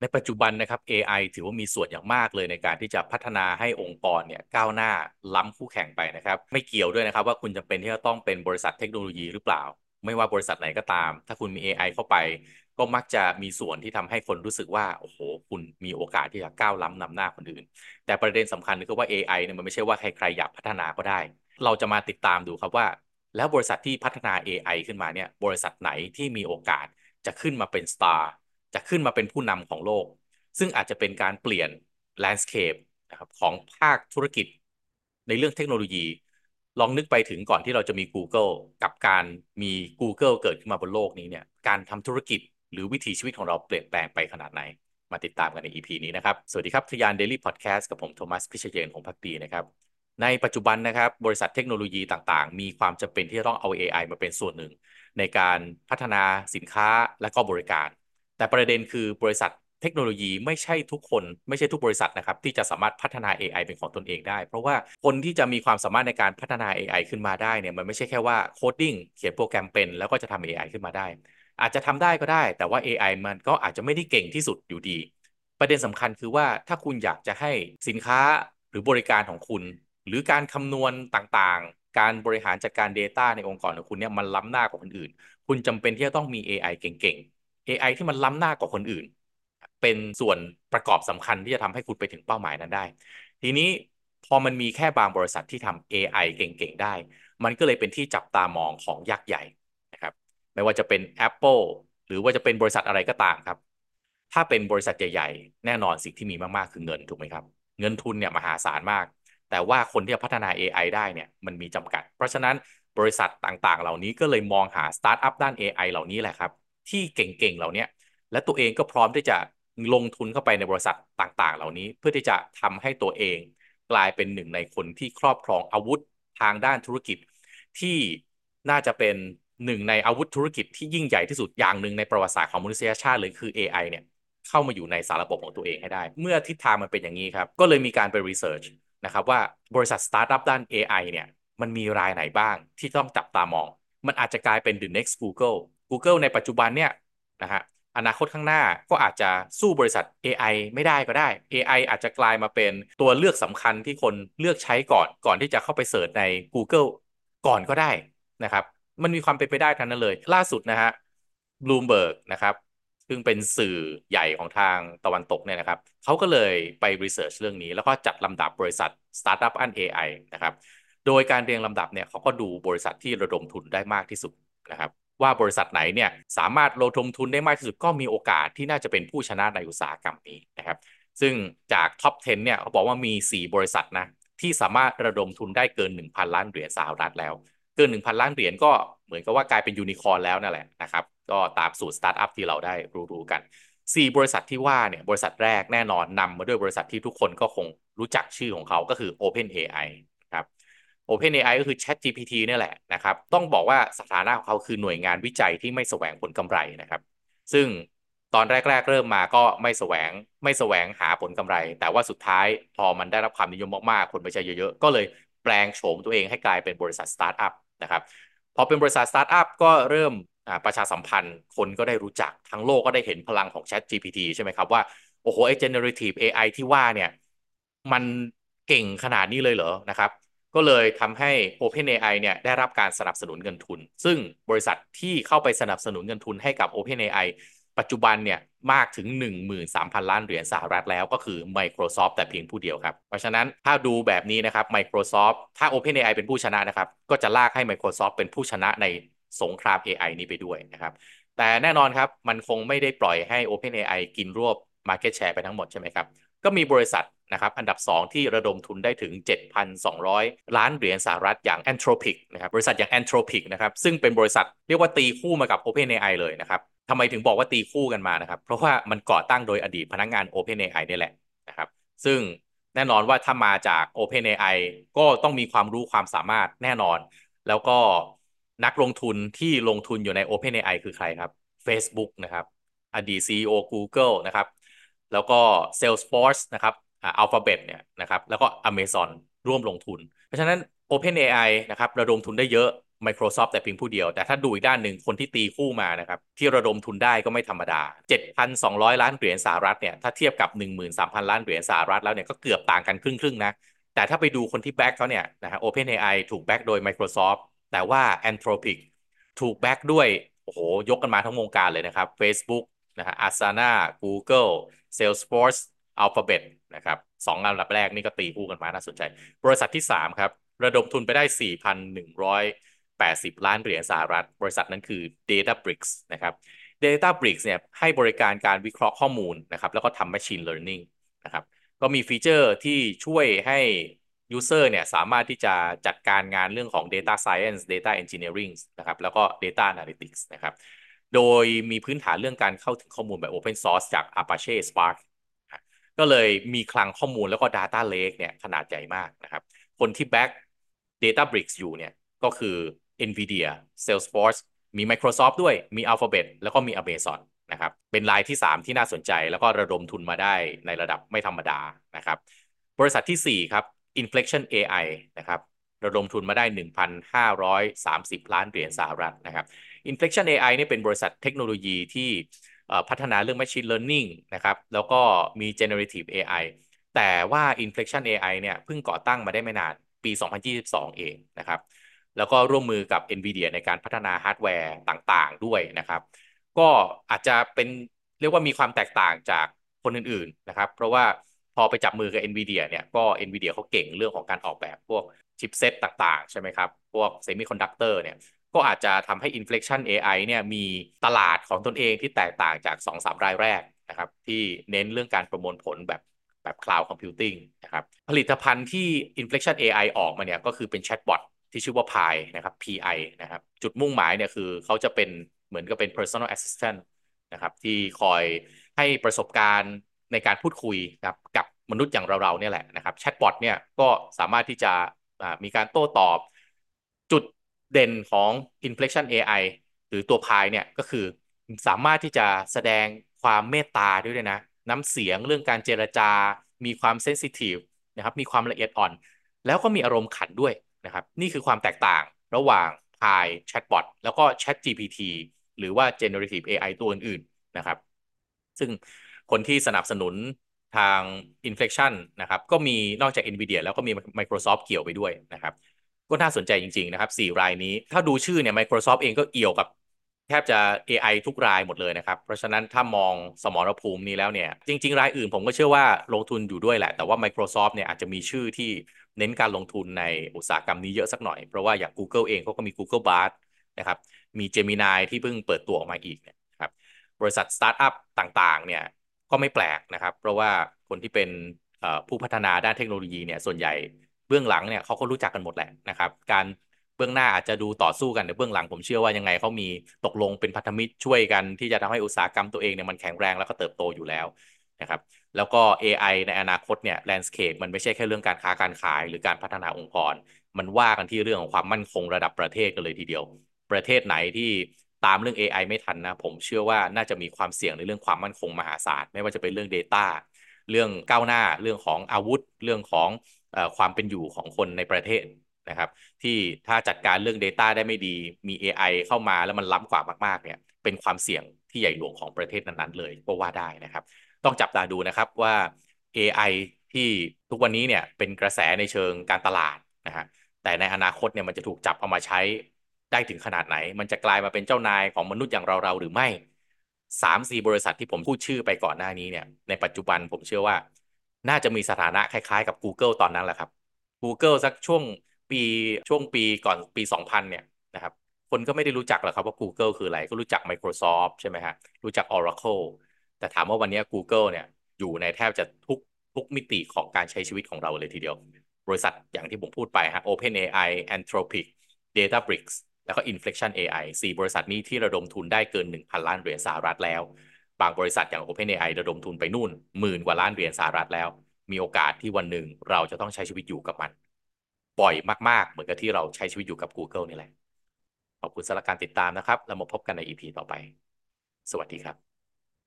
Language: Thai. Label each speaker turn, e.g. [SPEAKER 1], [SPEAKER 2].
[SPEAKER 1] ในปัจจุบันนะครับ AI ถือว่ามีส่วนอย่างมากเลยในการที่จะพัฒนาให้องค์กรเนี่ยก้าวหน้าล้ำคู่แข่งไปนะครับ ไม่เกี่ยวด้วยนะครับว่าคุณจำเป็นที่จะต้องเป็นบริษัทเทคโนโลยีหรือเปล่า ไม่ว่าบริษัทไหนก็ตาม ถ้าคุณมี AI เข้าไป ก็มักจะมีส่วนที่ทำให้คนรู้สึกว่าโอ้โหคุณมีโอกาสที่จะก้าวล้ำนำหน้าคนอื่น แต่ประเด็นสำคัญคือว่า AI เนี่ยมันไม่ใช่ว่าใครๆอยากพัฒนาก็ได้ เราจะมาติดตามดูครับว่า แล้วบริษัทที่พัฒนา AI ขึ้นมาเนี่ยบริษัทไหนที่มีโอกาสจะขึ้นมาเป็นสตาร์ จะขึ้นมาเป็นผู้นำของโลก ซึ่งอาจจะเป็นการเปลี่ยน landscape นะครับของภาคธุรกิจในเรื่องเทคโนโลยี ลองนึกไปถึงก่อนที่เราจะมี Google กับการมี Google เกิดขึ้นมาบนโลกนี้เนี่ยการทำธุรกิจหรือวิถีชีวิตของเราเปลี่ยนแปลงไปขนาดไหน มาติดตามกันใน EP นี้นะครับ สวัสดีครับทยาน Daily Podcast กับผมโทมัสพิเชเยนของพักดีนะครับในปัจจุบันนะครับบริษัทเทคโนโลยีต่างๆ มีความจำเป็นที่จะต้องเอา AI มาเป็นส่วนหนึ่ง ในการพัฒนาสินค้าและก็บริการ แต่ประเด็นคือบริษัทเทคโนโลยีไม่ใช่ทุกคนไม่ใช่ทุกบริษัทนะครับ ที่จะสามารถพัฒนา AI เป็นของตนเองได้ เพราะว่าคนที่จะมีความสามารถในการพัฒนา AI ขึ้นมาได้เนี่ยมันไม่ใช่แค่ว่า coding เขียนโปรแกรมเป็นแล้วก็จะทำ AI ขึ้นมาได้ อาจจะทำได้ก็ได้ แต่ว่า AI มันก็อาจจะไม่ได้เก่งที่สุดอยู่ดี ประเด็นสำคัญคือว่าถ้าคุณอยากจะให้สินค้าหรือบริการของคุณ หรือการคำนวณต่างๆ การบริหารจัดการ Data ในองค์กรของคุณเนี่ยมันล้ำหน้ากว่าคนอื่น คุณจำเป็นที่จะต้องมี AI เก่งๆ AI ที่มันล้ำหน้ากว่าคนอื่น เป็นส่วนประกอบสำคัญที่จะทำให้คุณไปถึงเป้าหมายนั้นได้ ทีนี้พอมันมีแค่บางบริษัทที่ทำ AI เก่งๆ ได้ มันก็เลยเป็นที่จับตามองของยักษ์ใหญ่นะครับ ไม่ว่าจะเป็น Apple หรือว่าจะเป็นบริษัทอะไรก็ตามครับ ถ้าเป็นบริษัทใหญ่ๆ แน่นอนสิ่งที่มีมากๆ คือเงินถูกไหมครับ เงินทุนเนี่ยมหาศาลมาก แต่ว่าคนที่จะพัฒนา AI ได้เนี่ยมันมีจำกัด เพราะฉะนั้นบริษัทต่างๆ เหล่านี้ก็เลยมองหาสตาร์ทอัพด้าน AI เหล่านี้แหละครับ ที่เก่งๆเหล่านี้และตัวเองก็พร้อมที่จะลงทุนเข้าไปในบริษัทต่างๆ เหล่านี้ เพื่อที่จะทำให้ตัวเองกลายเป็นหนึ่งในคนที่ครอบครองอาวุธทางด้านธุรกิจ ที่น่าจะเป็นหนึ่งในอาวุธธุรกิจที่ยิ่งใหญ่ที่สุดอย่างหนึ่งในประวัติศาสตร์ของมนุษยชาติเลยคือ AI เนี่ยเข้ามาอยู่ในสารระบบของตัวเองให้ได้ เมื่อทิศทางมันเป็นอย่างนี้ครับ ก็เลยมีการไป researchนะครับว่าบริษัทสตาร์ทอัพด้าน AI เนี่ยมันมีรายไหนบ้างที่ต้องจับตามอง มันอาจจะกลายเป็น the next Google Google ในปัจจุบันเนี่ยนะฮะอนาคตข้างหน้าก็อาจจะสู้บริษัท AI ไม่ได้ก็ได้ AI อาจจะกลายมาเป็นตัวเลือกสำคัญที่คนเลือกใช้ก่อน ก่อนที่จะเข้าไปเสิร์ชใน Google ก่อนก็ได้นะครับ มันมีความเป็นไปได้ทั้งนั้นเลย ล่าสุดนะฮะ Bloomberg นะครับ ซึ่งเป็นสื่อใหญ่ของทางตะวันตกเนี่ยนะครับเขาก็เลยไป research เรื่องนี้ แล้วก็จัดลำดับบริษัทสตาร์ทอัพอัน AI นะครับ โดยการเรียงลำดับเนี่ยเขาก็ดูบริษัทที่ระดมทุนได้มากที่สุดนะครับ ว่าบริษัทไหนเนี่ยสามารถลงทุนได้มากที่สุดก็มีโอกาสที่น่าจะเป็นผู้ชนะในอุตสาหกรรมนี้นะครับ ซึ่งจาก top 10 เนี่ยเขาบอกว่ามี 4 บริษัทนะที่สามารถระดมทุนได้เกิน 1,000 ล้านเหรียญสหรัฐแล้ว เกิน 1,000 ล้านเหรียญก็เหมือนกับว่ากลายเป็นยูนิคอร์แล้วนั่นแหละนะครับ ก็ตามสูตรสตาร์ทอัพที่เราได้รู้ๆกัน 4 บริษัทที่ว่าเนี่ยบริษัทแรกแน่นอนนำมาด้วยบริษัทที่ทุกคนก็คงรู้จักชื่อของเขาก็คือ OpenAI OpenAI ก็คือ ChatGPT นี่แหละนะครับ ต้องบอกว่าสถานะของเขาคือหน่วยงานวิจัยที่ไม่แสวงผลกำไรนะครับ ซึ่งตอนแรก ๆ เริ่มมาก็ไม่แสวงไม่แสวงหาผลกำไร แต่ว่าสุดท้ายพอมันได้รับความนิยมมากๆ คนไปใช้เยอะๆ ก็เลยแปลงโฉมตัวเองให้กลายเป็นบริษัทสตาร์ทอัพนะครับ พอเป็นบริษัทสตาร์ทอัพก็เริ่มประชาสัมพันธ์ คนก็ได้รู้จักทั้งโลกก็ได้เห็นพลังของ Chat GPT ใช่ไหมครับว่าโอ้โหไอ้ generative AI ที่ว่าเนี่ยมันเก่งขนาดนี้เลยเหรอนะครับ ก็เลยทำให้ OpenAI เนี่ยได้รับการสนับสนุนเงินทุน ซึ่งบริษัทที่เข้าไปสนับสนุนเงินทุนให้กับ OpenAI ปัจจุบันเนี่ยมากถึง 13,000 ล้านเหรียญสหรัฐแล้วก็คือ Microsoft แต่เพียงผู้เดียวครับ เพราะฉะนั้นถ้าดูแบบนี้นะครับ Microsoft ถ้า OpenAI เป็นผู้ชนะนะครับ ก็จะลากให้ Microsoft เป็นผู้ชนะในสงคราม AI นี้ไปด้วยนะครับ แต่แน่นอนครับ มันคงไม่ได้ปล่อยให้ OpenAI กินรวบ Market Share ไปทั้งหมดใช่ไหมครับ ก็มีบริษัท นะครับอันดับ 2 ที่ระดมทุนได้ถึง 7,200 ล้านเหรียญสหรัฐอย่าง Anthropic นะครับบริษัทอย่าง Anthropic นะครับซึ่งเป็นบริษัทเรียกว่าตีคู่มากับ OpenAI เลยนะครับทำไมถึงบอกว่าตีคู่กันมานะครับเพราะว่ามันก่อตั้งโดยอดีตพนักงงาน OpenAI นี่แหละนะครับซึ่งแน่นอนว่าถ้ามาจาก OpenAI ก็ต้องมีความรู้ความสามารถแน่นอน แล้วก็นักลงทุนที่ลงทุนอยู่ใน OpenAI คือใครครับ Facebook นะครับอดีต CEO Google นะครับแล้วก็ Salesforce นะครับ Alphabet เนี่ยนะครับแล้วก็ Amazon ร่วมลงทุน เพราะฉะนั้น OpenAI นะครับระดมทุนได้เยอะ Microsoft แต่เพียงผู้เดียว แต่ถ้าดูอีกด้านหนึ่งคนที่ตีคู่มานะครับที่ระดมทุนได้ก็ไม่ธรรมดา 7,200 ล้านเหรียญสหรัฐเนี่ยถ้าเทียบกับ 13,000 ล้านเหรียญสหรัฐแล้วเนี่ยก็เกือบต่างกันครึ่งๆนะแต่ถ้าไปดูคนที่ back เขาเนี่ยนะฮะ OpenAI ถูก back โดย Microsoft แต่ว่า Anthropic ถูก back ด้วยโอ้โหยกกันมาทั้งวงการเลยนะครับ Facebook นะฮะ Asana Google Salesforce Alphabet นะครับสองอันดับแรกนี่ก็ตีคู่กันมาน่าสนใจ บริษัทที่ 3 ครับ ระดมทุนไปได้ 4,180 ล้านเหรียญสหรัฐ บริษัทนั้นคือ Databricks นะครับ Databricks เนี่ยให้บริการการวิเคราะห์ข้อมูลนะครับแล้วก็ทำ Machine Learning นะครับก็มีฟีเจอร์ที่ช่วยให้ User เนี่ยสามารถที่จะจัดการงานเรื่องของ Data Science Data Engineering นะครับแล้วก็ Data Analytics นะครับโดยมีพื้นฐานเรื่องการเข้าถึงข้อมูลแบบ Open Source จาก Apache Spark ก็เลยมีคลังข้อมูลแล้วก็ Data Lake เนี่ยขนาดใหญ่มากนะครับ คนที่ back Databricks อยู่เนี่ยก็คือ NVIDIA Salesforce มี Microsoft ด้วยมี Alphabet แล้วก็มี Amazon นะครับ เป็นรายที่ 3 ที่น่าสนใจ แล้วก็ระดมทุนมาได้ในระดับไม่ธรรมดานะครับ บริษัทที่ 4 ครับ Inflection AI นะครับระดมทุนมาได้ 1,530 ล้านเหรียญสหรัฐนะครับ Inflection AI นี่เป็นบริษัทเทคโนโลยีที่ พัฒนาเรื่อง Machine Learning นะครับ แล้วก็มี Generative AI แต่ว่า Inflection AI เนี่ยเพิ่งก่อตั้งมาได้ไม่นาน ปี 2022 เองนะครับ แล้วก็ร่วมมือกับ NVIDIA ในการพัฒนาฮาร์ดแวร์ต่างๆ ด้วยนะครับ ก็อาจจะเป็นเรียกว่ามีความแตกต่างจากคนอื่นๆ นะครับ เพราะว่าพอไปจับมือกับ NVIDIA เนี่ย ก็ NVIDIA เขาเก่งเรื่องของการออกแบบพวก chipset ต่างๆ ใช่ไหมครับ พวกเซมิคอนดักเตอร์เนี่ย ก็อาจจะทำให้ Inflection AI เนี่ยมีตลาดของตนเองที่แตกต่างจาก 2-3 รายแรกนะครับที่เน้นเรื่องการประมวลผลแบบแบบ Cloud Computing นะครับผลิตภัณฑ์ที่ Inflection AI ออกมาเนี่ยก็คือเป็นแชทบอทที่ชื่อว่า Pi นะครับ PI นะครับจุดมุ่งหมายเนี่ยคือเขาจะเป็นเหมือนกับเป็น personal assistant นะครับที่คอยให้ประสบการณ์ในการพูดคุยกับกับมนุษย์อย่างเราๆเนี่ยแหละนะครับแชทบอทเนี่ยก็สามารถที่จะมีการโต้ตอบ จุด เด่นของ Inflection AI หรือตัวพายเนี่ยก็คือสามารถที่จะแสดงความเมตตาด้วยนะ น้ำเสียงเรื่องการเจรจา มีความเซนซิทีฟนะครับ มีความละเอียดอ่อน แล้วก็มีอารมณ์ขันด้วยนะครับ นี่คือความแตกต่างระหว่างพายแชทบอทแล้วก็ Chat GPT หรือว่า Generative AI ตัวอื่นๆนะครับ ซึ่งคนที่สนับสนุนทาง Inflection นะครับ ก็มีนอกจาก NVIDIA แล้วก็มี Microsoft เกี่ยวไปด้วยนะครับ ก็น่าสนใจจริง ๆ นะครับ 4 รายนี้ ถ้าดูชื่อเนี่ย Microsoft เองก็เอี่ยวกับแทบจะ AI ทุกรายหมดเลยนะครับ เพราะฉะนั้นถ้ามองสมรภูมินี้แล้วเนี่ย จริง ๆ รายอื่นผมก็เชื่อว่าลงทุนอยู่ด้วยแหละ แต่ว่า Microsoft เนี่ยอาจจะมีชื่อที่เน้นการลงทุนในอุตสาหกรรมนี้เยอะสักหน่อย เพราะว่าอย่าง Google เองเขาก็มี Google Bard นะครับมี Gemini ที่เพิ่งเปิดตัวออกมาอีกนะครับบริษัทสตาร์ทอัพต่างๆเนี่ยก็ไม่แปลกนะครับ เพราะว่าคนที่เป็นผู้พัฒนาด้านเทคโนโลยีเนี่ยส่วนใหญ่ เบื้องหลังเนี่ยเขาก็รู้จักกันหมดแหละนะครับ การเบื้องหน้าอาจจะดูต่อสู้กันแต่เบื้องหลังผมเชื่อว่ายังไงเขามีตกลงเป็นพันธมิตรช่วยกันที่จะทำให้อุตสาหกรรมตัวเองเนี่ยมันแข็งแรงแล้วก็เติบโตอยู่แล้วนะครับแล้วก็ AI ในอนาคตเนี่ยแลนด์สเคปมันไม่ใช่แค่เรื่องการค้าการขาย หรือการพัฒนาองค์กร มันว่ากันที่เรื่องของความมั่นคงระดับประเทศกันเลยทีเดียว ประเทศไหนที่ตามเรื่อง AI ไม่ทันนะ ผมเชื่อว่าน่าจะมีความเสี่ยงในเรื่องความมั่นคงมหาศาลไม่ว่าจะเป็นเรื่อง Data เรื่องก้าวหน้าเรื่องของอาวุธ เรื่องของ ความเป็นอยู่ของคนในประเทศนะครับ ที่ถ้าจัดการเรื่อง Data ได้ไม่ดีมี AI เข้ามาแล้วมันล้ำกว่ามากๆเนี่ยเป็นความเสี่ยงที่ใหญ่หลวงของประเทศนั้นๆเลยก็ว่าได้นะครับ ต้องจับตาดูนะครับว่า AI ที่ทุกวันนี้เนี่ยเป็นกระแสในเชิงการตลาดนะฮะแต่ในอนาคตเนี่ยมันจะถูกจับเอามาใช้ได้ถึงขนาดไหน มันจะกลายมาเป็นเจ้านายของมนุษย์อย่างเราๆหรือไม่สามสี่บริษัทที่ผมพูดชื่อไปก่อนหน้านี้เนี่ยในปัจจุบันผมเชื่อว่า น่าจะมีสถานะคล้ายๆกับ Google ตอนนั้นแหละครับ Google สักช่วงปีช่วงปีก่อนปี 2000 เนี่ยนะครับ คนก็ไม่ได้รู้จักหรอกครับว่า Google คืออะไรก็รู้จัก Microsoft ใช่ไหมฮะรู้จัก Oracle แต่ถามว่าวันนี้ Google เนี่ยอยู่ในแทบจะทุกทุกมิติของการใช้ชีวิตของเราเลยทีเดียว บริษัทอย่างที่ผมพูดไปฮะ OpenAI Anthropic Databricks แล้วก็ Inflection AI 4 บริษัทนี้ที่ระดมทุนได้เกิน 1,000 ล้านเหรียญสหรัฐแล้ว บางบริษัทอย่าง OpenAI ระดมทุนไปนู่นหมื่นกว่าล้านเหรียญสหรัฐแล้ว มีโอกาสที่วันหนึ่งเราจะต้องใช้ชีวิตอยู่กับมัน บ่อยมาก ๆ เหมือนกับที่เราใช้ชีวิตอยู่กับ Google นี่แหละ ขอบคุณสำหรับการติดตามนะครับ แล้วมาพบกันใน EP ต่อไป สวัสดีครับ